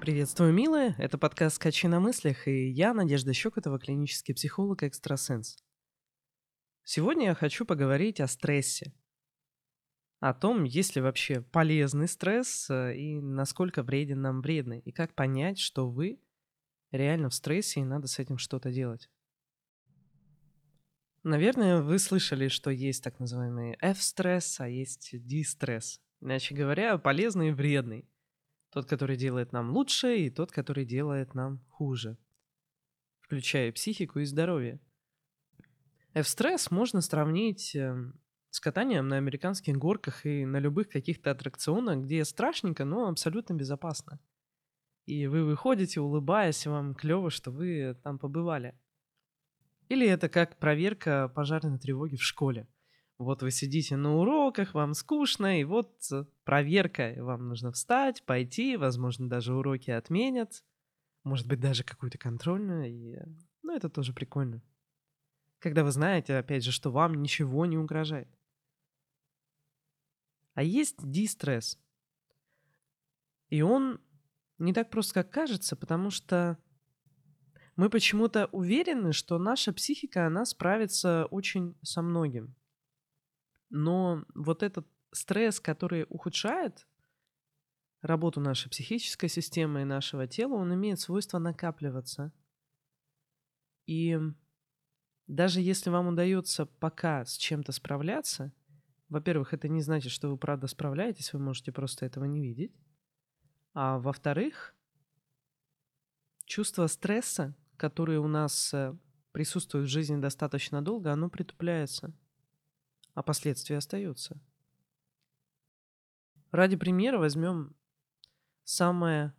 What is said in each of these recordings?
Приветствую, милые! Это подкаст «Скачи на мыслях» и я, Надежда Щекотова, клинический психолог и экстрасенс. Сегодня я хочу поговорить о стрессе. О том, есть ли вообще полезный стресс э, и насколько вреден нам вредный. И как понять, что вы реально в стрессе и надо с этим что-то делать. Наверное, вы слышали, что есть так называемый F-стресс, а есть D-стресс. Иначе говоря, полезный и вредный. Тот, который делает нам лучше, и тот, который делает нам хуже. Включая психику и здоровье. F-стресс можно сравнить эм, с катанием на американских горках и на любых каких-то аттракционах, где страшненько, но абсолютно безопасно. И вы выходите, улыбаясь, и вам клево, что вы там побывали. Или это как проверка пожарной тревоги в школе. Вот вы сидите на уроках, вам скучно, и вот э, проверка. Вам нужно встать, пойти, возможно, даже уроки отменят. Может быть, даже какую-то контрольную. И... Ну, это тоже прикольно. Когда вы знаете, опять же, что вам ничего не угрожает. А есть дистресс. И он не так просто, как кажется, потому что мы почему-то уверены, что наша психика, она справится очень со многим. Но вот этот стресс, который ухудшает работу нашей психической системы и нашего тела, он имеет свойство накапливаться. И даже если вам удается пока с чем-то справляться, во-первых, это не значит, что вы правда справляетесь, вы можете просто этого не видеть. А во-вторых, чувство стресса, которое у нас э, присутствует в жизни достаточно долго, оно притупляется, а последствия остаются. Ради примера возьмем самое,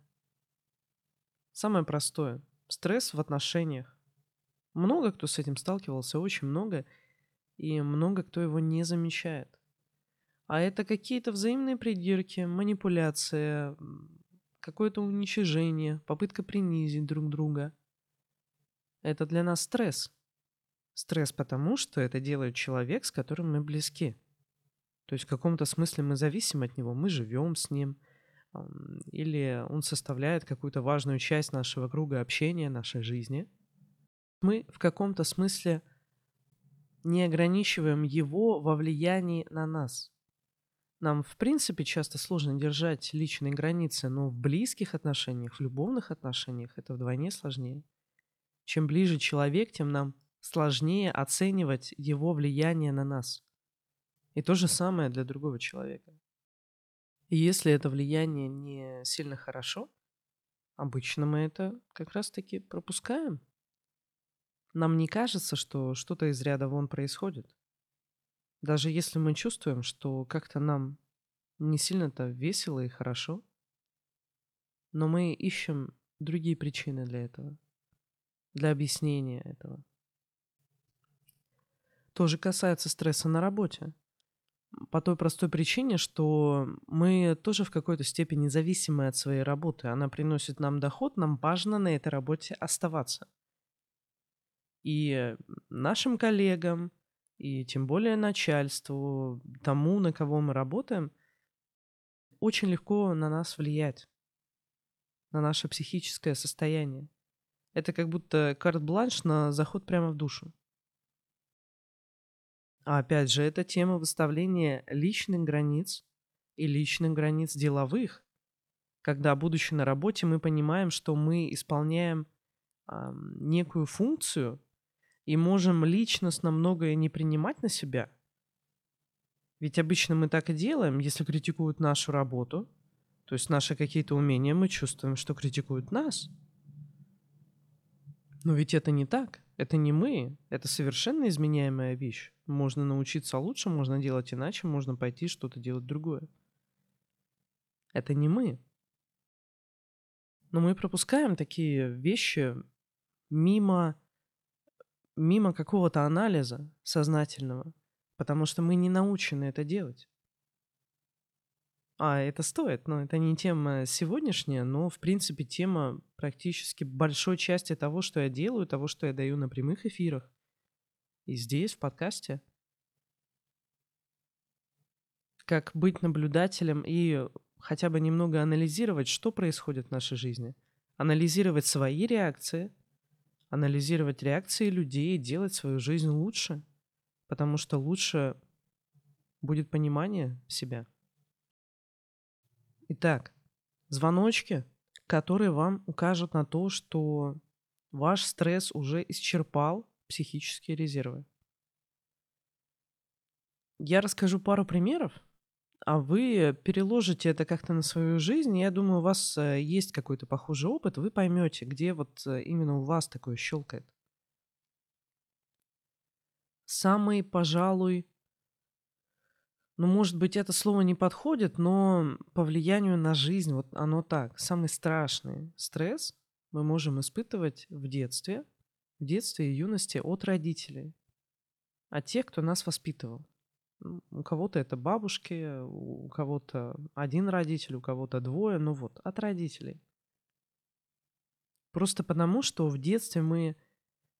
самое простое. Стресс в отношениях. Много кто с этим сталкивался, очень много, и много кто его не замечает. А это какие-то взаимные придирки, манипуляция, какое-то уничижение, попытка принизить друг друга. Это для нас стресс. Стресс потому, что это делает человек, с которым мы близки. То есть в каком-то смысле мы зависим от него, мы живем с ним, или он составляет какую-то важную часть нашего круга общения, нашей жизни. Мы в каком-то смысле не ограничиваем его во влиянии на нас. Нам, в принципе, часто сложно держать личные границы, но в близких отношениях, в любовных отношениях это вдвойне сложнее. Чем ближе человек, тем нам сложнее оценивать его влияние на нас. И то же самое для другого человека. И если это влияние не сильно хорошо, обычно мы это как раз-таки пропускаем. Нам не кажется, что что-то из ряда вон происходит. Даже если мы чувствуем, что как-то нам не сильно-то весело и хорошо, но мы ищем другие причины для этого, для объяснения этого. Тоже касается стресса на работе. По той простой причине, что мы тоже в какой-то степени зависимы от своей работы. Она приносит нам доход, нам важно на этой работе оставаться. И нашим коллегам, и тем более начальству, тому, на кого мы работаем, очень легко на нас влиять, на наше психическое состояние. Это как будто карт-бланш на заход прямо в душу. А опять же, это тема выставления личных границ и личных границ деловых, когда, будучи на работе, мы понимаем, что мы исполняем э, некую функцию, и можем личностно многое не принимать на себя. Ведь обычно мы так и делаем, если критикуют нашу работу, то есть наши какие-то умения, мы чувствуем, что критикуют нас. Но ведь это не так. Это не мы. Это совершенно изменяемая вещь. Можно научиться лучше, можно делать иначе, можно пойти что-то делать другое. Это не мы. Но мы пропускаем такие вещи мимо мимо какого-то анализа сознательного, потому что мы не научены это делать. А, это стоит, но это не тема сегодняшняя, но, в принципе, тема практически большой части того, что я делаю, того, что я даю на прямых эфирах. И здесь, в подкасте. Как быть наблюдателем и хотя бы немного анализировать, что происходит в нашей жизни. Анализировать свои реакции, анализировать реакции людей, делать свою жизнь лучше, потому что лучше будет понимание себя. Итак, звоночки, которые вам укажут на то, что ваш стресс уже исчерпал психические резервы. Я расскажу пару примеров, а вы переложите это как-то на свою жизнь. Я думаю, у вас э, есть какой-то похожий опыт, вы поймете, где вот э, именно у вас такое щелкает. Самый, пожалуй, ну, может быть, это слово не подходит, но по влиянию на жизнь, вот оно так. Самый страшный стресс мы можем испытывать в детстве, в детстве и юности от родителей, от тех, кто нас воспитывал. У кого-то это бабушки, у кого-то один родитель, у кого-то двое, ну вот, от родителей. Просто потому, что в детстве мы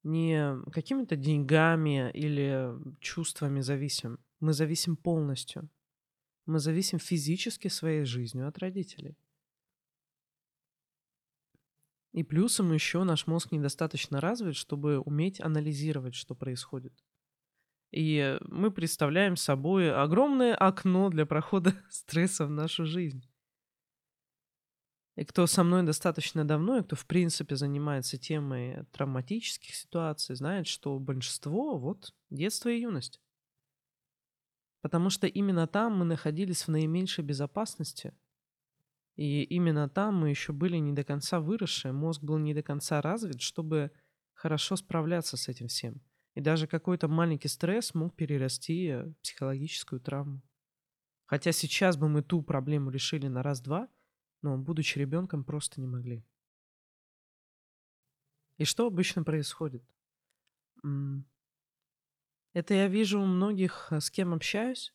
не какими-то деньгами или чувствами зависим. Мы зависим полностью. Мы зависим физически своей жизнью от родителей. И плюсом еще наш мозг недостаточно развит, чтобы уметь анализировать, что происходит. И мы представляем собой огромное окно для прохода стресса в нашу жизнь. И кто со мной достаточно давно, и кто в принципе занимается темой травматических ситуаций, знает, что большинство вот детство и юность. Потому что именно там мы находились в наименьшей безопасности. И именно там мы еще были не до конца выросшие, мозг был не до конца развит, чтобы хорошо справляться с этим всем. И даже какой-то маленький стресс мог перерасти в психологическую травму. Хотя сейчас бы мы ту проблему решили на раз-два, но, будучи ребенком, просто не могли. И что обычно происходит? Это я вижу у многих, э, с кем общаюсь,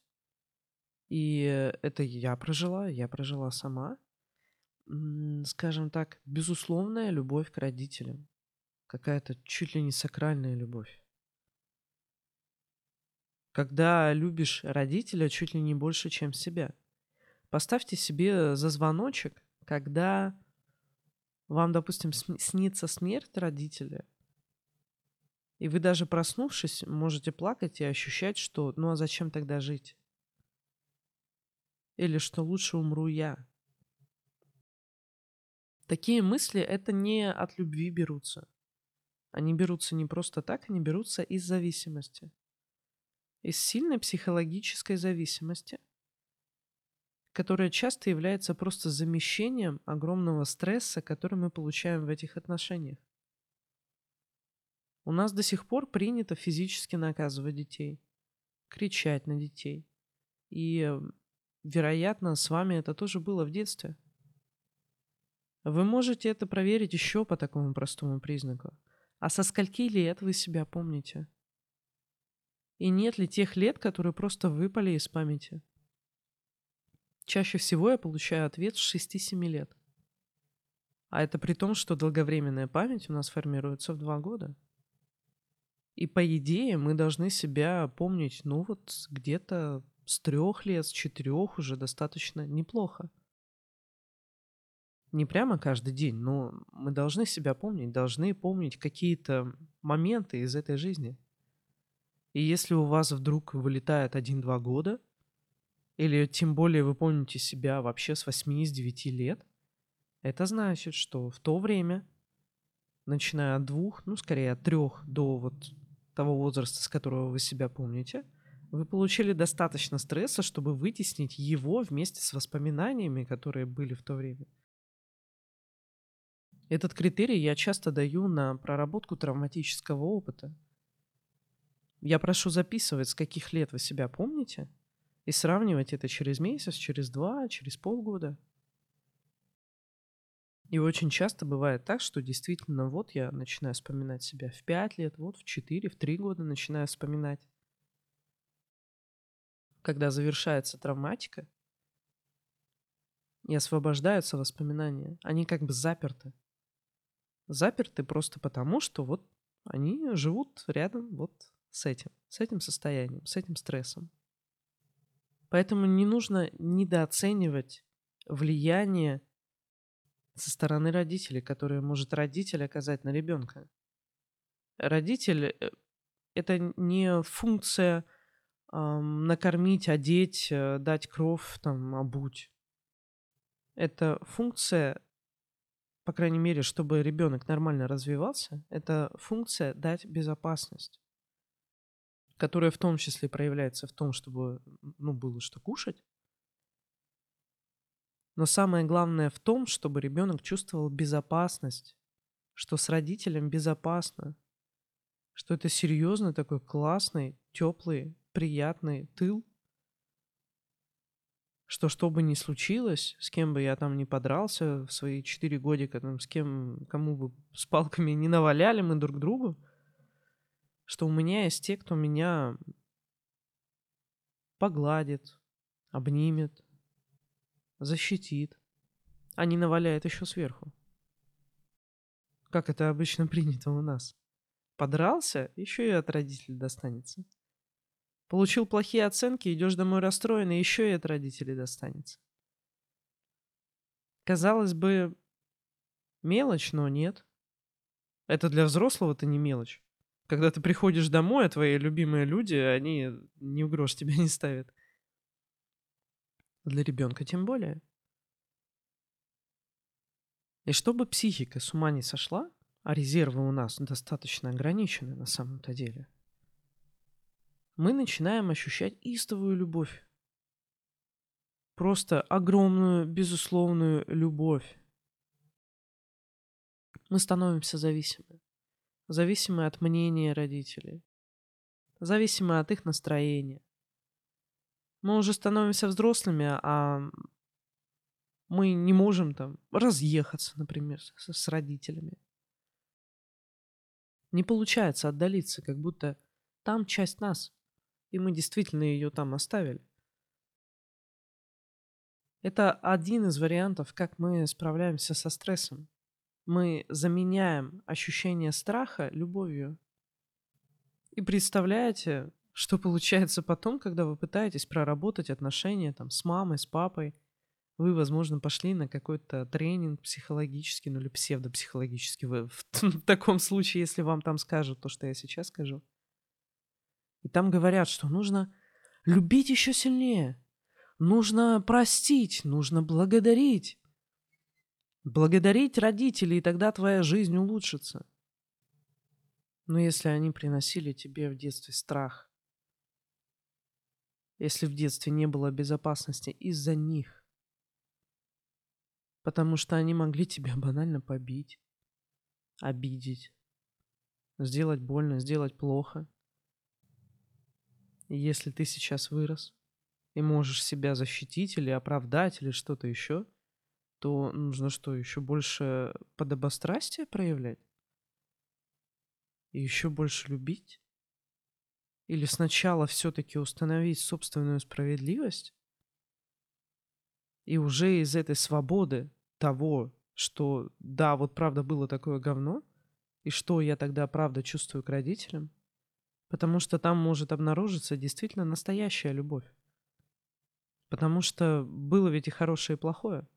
и это я прожила, я прожила сама. Скажем так, безусловная любовь к родителям. Какая-то чуть ли не сакральная любовь когда любишь родителя чуть ли не больше, чем себя. Поставьте себе за звоночек, когда вам, допустим, снится смерть родителя, и вы даже проснувшись, можете плакать и ощущать, что ну а зачем тогда жить? Или что лучше умру я. Такие мысли это не от любви берутся. Они берутся не просто так, они берутся из зависимости из сильной психологической зависимости, которая часто является просто замещением огромного стресса, который мы получаем в этих отношениях. У нас до сих пор принято физически наказывать детей, кричать на детей. И, вероятно, с вами это тоже было в детстве. Вы можете это проверить еще по такому простому признаку. А со скольки лет вы себя помните? И нет ли тех лет, которые просто выпали из памяти? Чаще всего я получаю ответ с 6-7 лет. А это при том, что долговременная память у нас формируется в 2 года. И по идее мы должны себя помнить, ну вот где-то с трех лет, с четырех уже достаточно неплохо. Не прямо каждый день, но мы должны себя помнить, должны помнить какие-то моменты из этой жизни – и если у вас вдруг вылетает 1-2 года, или тем более вы помните себя вообще с 8-9 лет, это значит, что в то время, начиная от двух, ну скорее от трех до вот того возраста, с которого вы себя помните, вы получили достаточно стресса, чтобы вытеснить его вместе с воспоминаниями, которые были в то время. Этот критерий я часто даю на проработку травматического опыта – я прошу записывать, с каких лет вы себя помните, и сравнивать это через месяц, через два, через полгода. И очень часто бывает так, что действительно вот я начинаю вспоминать себя в 5 лет, вот в 4, в 3 года начинаю вспоминать. Когда завершается травматика, и освобождаются воспоминания, они как бы заперты. Заперты просто потому, что вот они живут рядом вот с этим, с этим состоянием, с этим стрессом. Поэтому не нужно недооценивать влияние со стороны родителей, которое может родитель оказать на ребенка. Родитель э, — это не функция ам, накормить, одеть, э, дать кровь, там, обуть. Это функция, по крайней мере, чтобы ребенок нормально развивался, это функция дать безопасность, которая в том числе проявляется в том, чтобы ну, было что кушать, но самое главное в том, чтобы ребенок чувствовал безопасность, что с родителем безопасно, что это серьезно такой классный, теплый, приятный тыл, что что бы ни случилось, с кем бы я там не подрался в свои четыре годика, там, с кем, кому бы с палками не наваляли мы друг другу, что у меня есть те, кто меня погладит, обнимет, защитит, а не наваляет еще сверху. Как это обычно принято у нас. Подрался, еще и от родителей достанется. Получил плохие оценки, идешь домой расстроенный, еще и от родителей достанется. Казалось бы, мелочь, но нет. Это для взрослого-то не мелочь. Когда ты приходишь домой, а твои любимые люди, они ни в грош тебя не ставят. Для ребенка тем более. И чтобы психика с ума не сошла, а резервы у нас достаточно ограничены на самом-то деле, мы начинаем ощущать истовую любовь. Просто огромную, безусловную любовь. Мы становимся зависимы. Зависимы от мнения родителей. Зависимы от их настроения. Мы уже становимся взрослыми, а мы не можем там разъехаться, например, с, с родителями. Не получается отдалиться, как будто там часть нас, и мы действительно ее там оставили. Это один из вариантов, как мы справляемся со стрессом. Мы заменяем ощущение страха любовью. И представляете, что получается потом, когда вы пытаетесь проработать отношения там, с мамой, с папой? Вы, возможно, пошли на какой-то тренинг психологический, ну или псевдопсихологический. Вы, в, в таком случае, если вам там скажут то, что я сейчас скажу. И там говорят, что нужно любить еще сильнее. Нужно простить, нужно благодарить. Благодарить родителей, и тогда твоя жизнь улучшится. Но если они приносили тебе в детстве страх, если в детстве не было безопасности из-за них. Потому что они могли тебя банально побить, обидеть, сделать больно, сделать плохо. И если ты сейчас вырос и можешь себя защитить или оправдать или что-то еще, то нужно что, еще больше подобострастия проявлять? И еще больше любить? Или сначала все-таки установить собственную справедливость? И уже из этой свободы того, что да, вот правда было такое говно, и что я тогда правда чувствую к родителям, потому что там может обнаружиться действительно настоящая любовь. Потому что было ведь и хорошее, и плохое.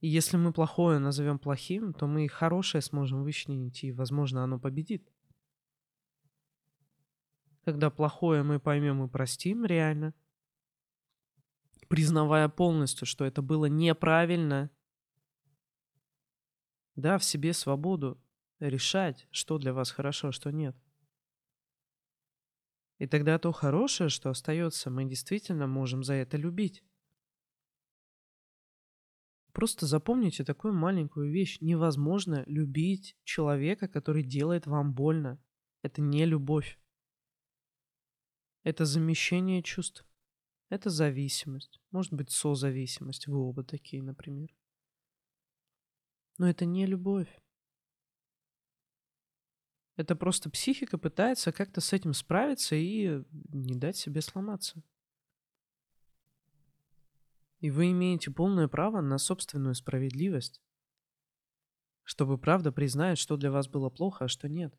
И если мы плохое назовем плохим, то мы и хорошее сможем вычленить, и, возможно, оно победит. Когда плохое мы поймем и простим реально, признавая полностью, что это было неправильно, да, в себе свободу решать, что для вас хорошо, что нет. И тогда то хорошее, что остается, мы действительно можем за это любить. Просто запомните такую маленькую вещь. Невозможно любить человека, который делает вам больно. Это не любовь. Это замещение чувств. Это зависимость. Может быть, созависимость. Вы оба такие, например. Но это не любовь. Это просто психика пытается как-то с этим справиться и не дать себе сломаться. И вы имеете полное право на собственную справедливость, чтобы правда признать, что для вас было плохо, а что нет.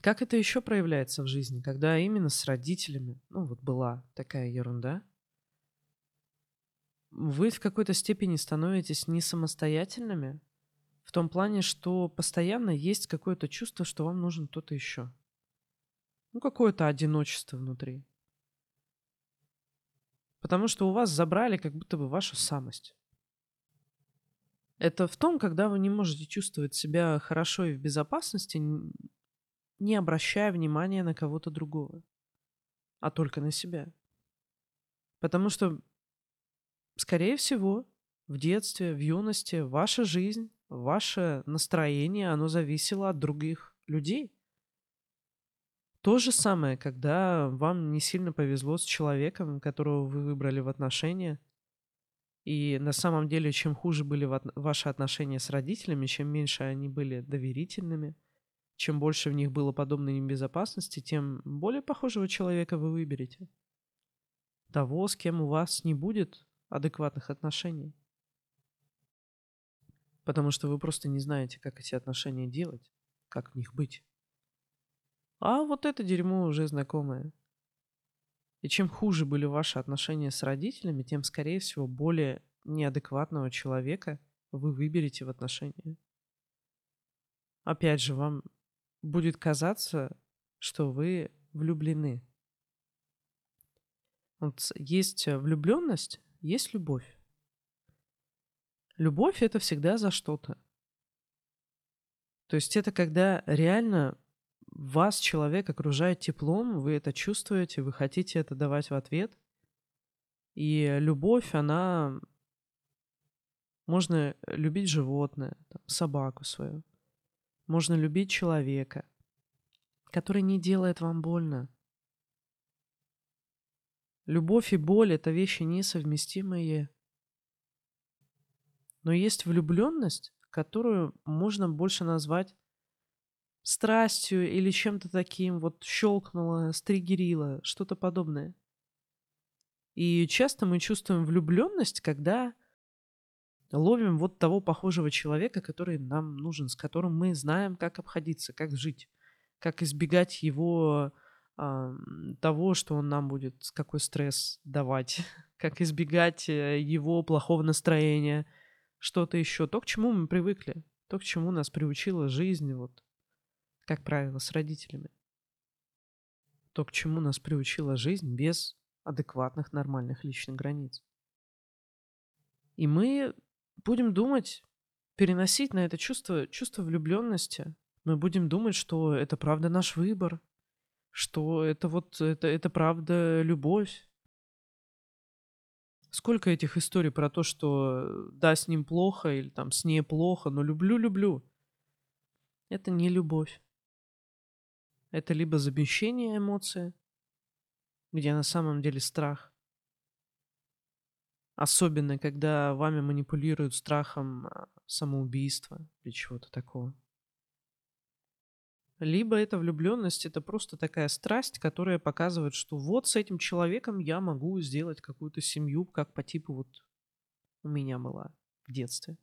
Как это еще проявляется в жизни, когда именно с родителями, ну вот была такая ерунда, вы в какой-то степени становитесь не самостоятельными, в том плане, что постоянно есть какое-то чувство, что вам нужен кто-то еще. Ну, какое-то одиночество внутри. Потому что у вас забрали как будто бы вашу самость. Это в том, когда вы не можете чувствовать себя хорошо и в безопасности, не обращая внимания на кого-то другого, а только на себя. Потому что, скорее всего, в детстве, в юности ваша жизнь, ваше настроение, оно зависело от других людей. То же самое, когда вам не сильно повезло с человеком, которого вы выбрали в отношения. И на самом деле, чем хуже были ваши отношения с родителями, чем меньше они были доверительными, чем больше в них было подобной небезопасности, тем более похожего человека вы выберете. Того, с кем у вас не будет адекватных отношений. Потому что вы просто не знаете, как эти отношения делать, как в них быть. А вот это дерьмо уже знакомое. И чем хуже были ваши отношения с родителями, тем, скорее всего, более неадекватного человека вы выберете в отношения. Опять же, вам будет казаться, что вы влюблены. Вот есть влюбленность, есть любовь. Любовь это всегда за что-то. То есть это когда реально вас человек окружает теплом, вы это чувствуете, вы хотите это давать в ответ. И любовь, она... Можно любить животное, там, собаку свою. Можно любить человека, который не делает вам больно. Любовь и боль — это вещи несовместимые. Но есть влюбленность, которую можно больше назвать страстью или чем-то таким, вот щелкнуло, стригерило, что-то подобное. И часто мы чувствуем влюбленность, когда ловим вот того похожего человека, который нам нужен, с которым мы знаем, как обходиться, как жить, как избегать его а, того, что он нам будет, какой стресс давать, как избегать э, его плохого настроения, что-то еще. То, к чему мы привыкли, то, к чему нас приучила жизнь, вот, как правило, с родителями. То, к чему нас приучила жизнь без адекватных, нормальных личных границ. И мы будем думать, переносить на это чувство, чувство влюбленности. Мы будем думать, что это правда наш выбор, что это вот, это, это правда любовь. Сколько этих историй про то, что да, с ним плохо или там с ней плохо, но люблю-люблю. Это не любовь. Это либо замещение эмоции, где на самом деле страх. Особенно, когда вами манипулируют страхом а, самоубийства или чего-то такого. Либо это влюбленность, это просто такая страсть, которая показывает, что вот с этим человеком я могу сделать какую-то семью, как по типу вот у меня была в детстве.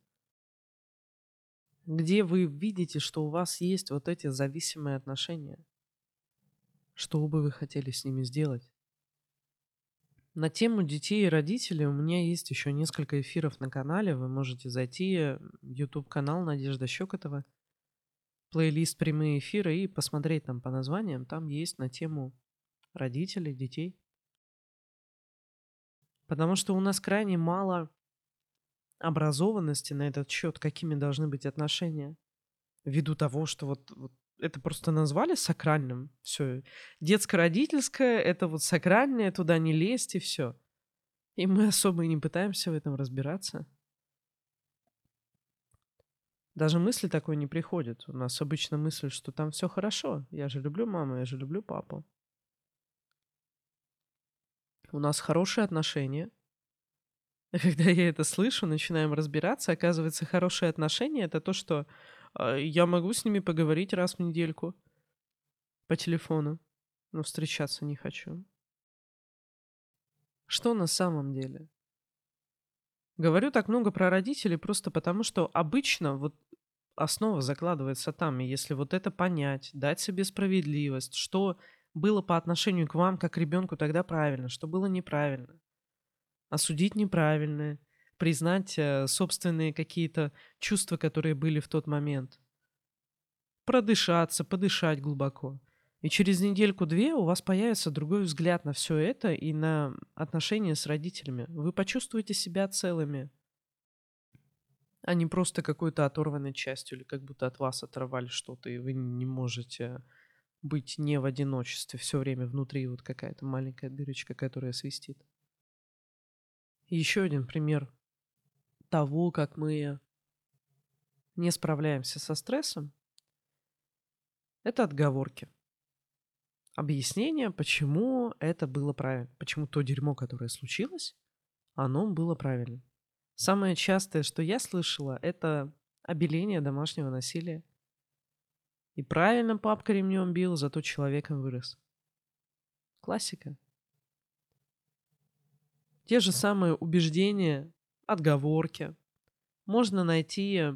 Где вы видите, что у вас есть вот эти зависимые отношения. Что бы вы хотели с ними сделать? На тему детей и родителей у меня есть еще несколько эфиров на канале. Вы можете зайти в YouTube-канал Надежда Щекотова, плейлист прямые эфиры и посмотреть там по названиям. Там есть на тему родителей, детей. Потому что у нас крайне мало образованности на этот счет, какими должны быть отношения. Ввиду того, что вот, вот это просто назвали сакральным. Все. Детско-родительское, это вот сакральное, туда не лезть и все. И мы особо и не пытаемся в этом разбираться. Даже мысли такой не приходят. У нас обычно мысль, что там все хорошо. Я же люблю маму, я же люблю папу. У нас хорошие отношения. А когда я это слышу, начинаем разбираться, оказывается, хорошие отношения это то, что я могу с ними поговорить раз в недельку по телефону, но встречаться не хочу. Что на самом деле? Говорю так много про родителей просто потому, что обычно вот основа закладывается там, и если вот это понять, дать себе справедливость, что было по отношению к вам как ребенку тогда правильно, что было неправильно, осудить неправильное, признать э, собственные какие-то чувства, которые были в тот момент. Продышаться, подышать глубоко. И через недельку-две у вас появится другой взгляд на все это и на отношения с родителями. Вы почувствуете себя целыми, а не просто какой-то оторванной частью или как будто от вас оторвали что-то, и вы не можете быть не в одиночестве все время внутри вот какая-то маленькая дырочка, которая свистит. еще один пример того, как мы не справляемся со стрессом, это отговорки. Объяснение, почему это было правильно, почему то дерьмо, которое случилось, оно было правильным. Самое частое, что я слышала, это обеление домашнего насилия. И правильно папка ремнем бил, зато человеком вырос. Классика. Те же самые убеждения, отговорки можно найти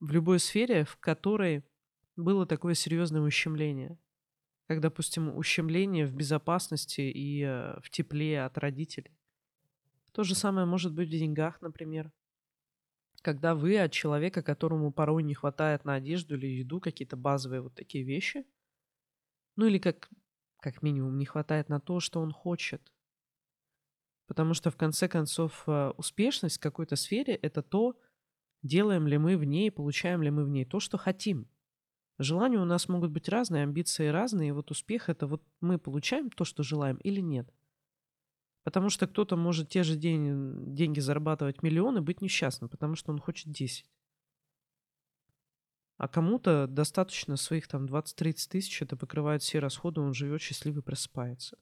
в любой сфере, в которой было такое серьезное ущемление. Как, допустим, ущемление в безопасности и э, в тепле от родителей. То же самое может быть в деньгах, например когда вы от человека, которому порой не хватает на одежду или еду, какие-то базовые вот такие вещи, ну или как, как минимум не хватает на то, что он хочет. Потому что в конце концов э, успешность в какой-то сфере – это то, делаем ли мы в ней, получаем ли мы в ней то, что хотим. Желания у нас могут быть разные, амбиции разные, и вот успех – это вот мы получаем то, что желаем или нет – Потому что кто-то может те же день, деньги зарабатывать миллионы, быть несчастным, потому что он хочет 10. А кому-то достаточно своих там 20-30 тысяч, это покрывает все расходы, он живет счастливый, просыпается.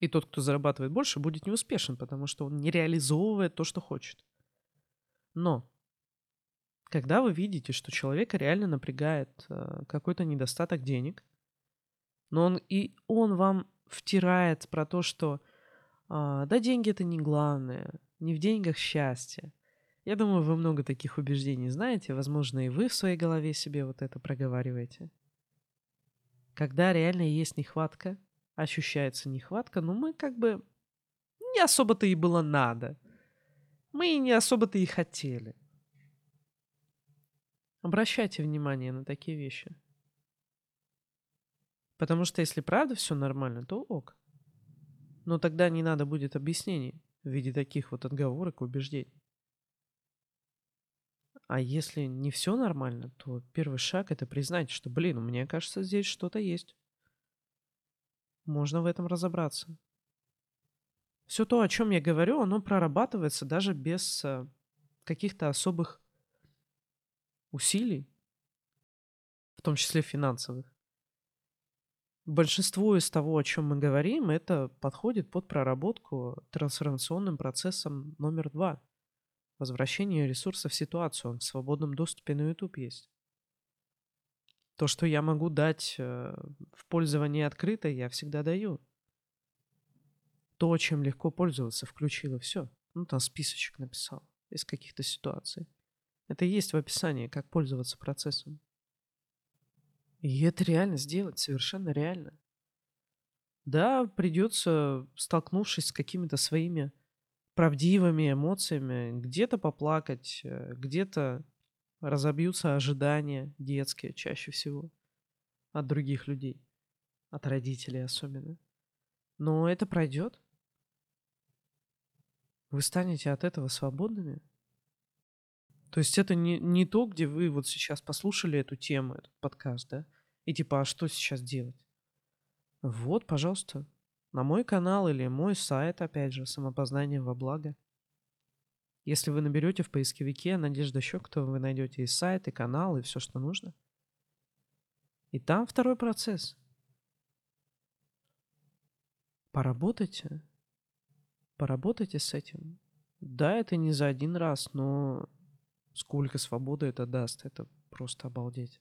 И тот, кто зарабатывает больше, будет неуспешен, потому что он не реализовывает то, что хочет. Но когда вы видите, что человека реально напрягает э, какой-то недостаток денег, но он и он вам втирает про то, что а, да, деньги это не главное, не в деньгах счастье. Я думаю, вы много таких убеждений знаете, возможно, и вы в своей голове себе вот это проговариваете. Когда реально есть нехватка, ощущается нехватка, но мы как бы не особо-то и было надо. Мы и не особо-то и хотели. Обращайте внимание на такие вещи. Потому что если правда все нормально, то ок. Но тогда не надо будет объяснений в виде таких вот отговорок и убеждений. А если не все нормально, то первый шаг это признать, что, блин, у меня кажется, здесь что-то есть. Можно в этом разобраться. Все то, о чем я говорю, оно прорабатывается даже без э, каких-то особых усилий, в том числе финансовых. Большинство из того, о чем мы говорим, это подходит под проработку трансформационным процессом номер два. Возвращение ресурсов в ситуацию. Он в свободном доступе на YouTube есть. То, что я могу дать э, в пользование открыто, я всегда даю. То, чем легко пользоваться, включила все. Ну, там списочек написал из каких-то ситуаций. Это есть в описании, как пользоваться процессом. И это реально сделать, совершенно реально. Да, придется, столкнувшись с какими-то своими правдивыми эмоциями, где-то поплакать, э, где-то разобьются ожидания детские чаще всего от других людей, от родителей особенно. Но это пройдет. Вы станете от этого свободными. То есть это не, не то, где вы вот сейчас послушали эту тему, этот подкаст, да? И типа, а что сейчас делать? Вот, пожалуйста, на мой канал или мой сайт, опять же, самопознание во благо. Если вы наберете в поисковике Надежда Щектова, вы найдете и сайт, и канал, и все, что нужно. И там второй процесс. Поработайте. Поработайте с этим. Да, это не за один раз, но Сколько свободы это даст, это просто обалдеть.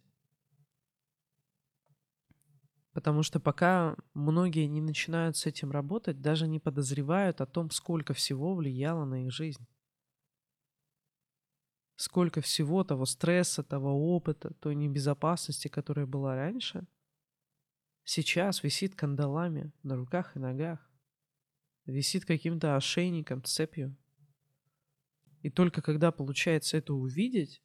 Потому что пока многие не начинают с этим работать, даже не подозревают о том, сколько всего влияло на их жизнь. Сколько всего того стресса, того опыта, той небезопасности, которая была раньше, сейчас висит кандалами на руках и ногах. висит каким-то ошейником, цепью. И только когда получается это увидеть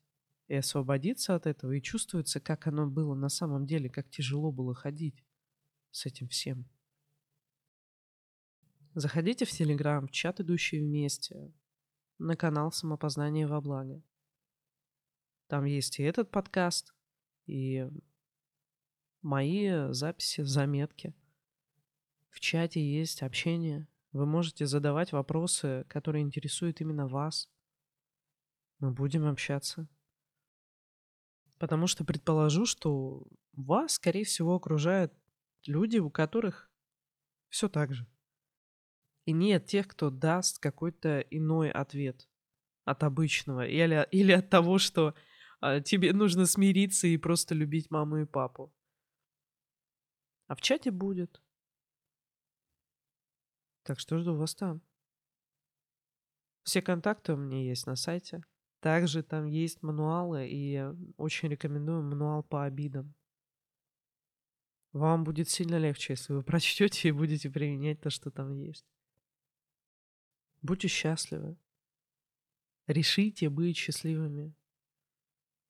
и освободиться от этого, и чувствуется, как оно было на самом деле, как тяжело было ходить с этим всем. Заходите в Телеграм, в чат, идущий вместе, на канал «Самопознание во благо». Там есть и этот подкаст, и мои записи, заметки. В чате есть общение. Вы можете задавать вопросы, которые интересуют именно вас. Мы будем общаться. Потому что предположу, что вас, скорее всего, окружают люди, у которых все так же. И нет тех, кто даст какой-то иной ответ от обычного. Или, или от того, что а, тебе нужно смириться и просто любить маму и папу. А в чате будет. Так что жду вас там. Все контакты у меня есть на сайте. Также там есть мануалы, и очень рекомендую мануал по обидам. Вам будет сильно легче, если вы прочтете и будете применять то, что там есть. Будьте счастливы. Решите быть счастливыми.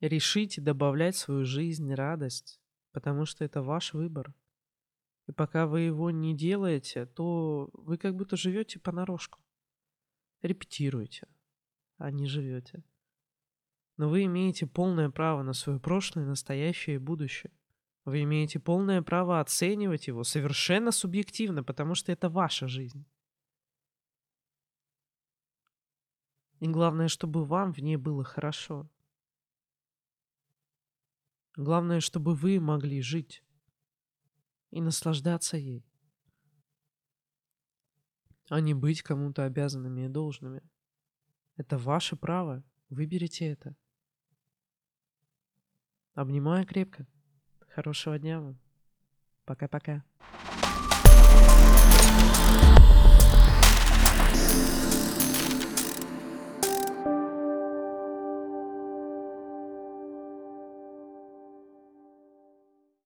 Решите добавлять в свою жизнь радость, потому что это ваш выбор. И пока вы его не делаете, то вы как будто живете понарошку. Репетируете, а не живете. Но вы имеете полное право на свое прошлое, настоящее и будущее. Вы имеете полное право оценивать его совершенно субъективно, потому что это ваша жизнь. И главное, чтобы вам в ней было хорошо. Главное, чтобы вы могли жить и наслаждаться ей, а не быть кому-то обязанными и должными. Это ваше право. Выберите это. Обнимаю крепко. Хорошего дня вам. Пока-пока.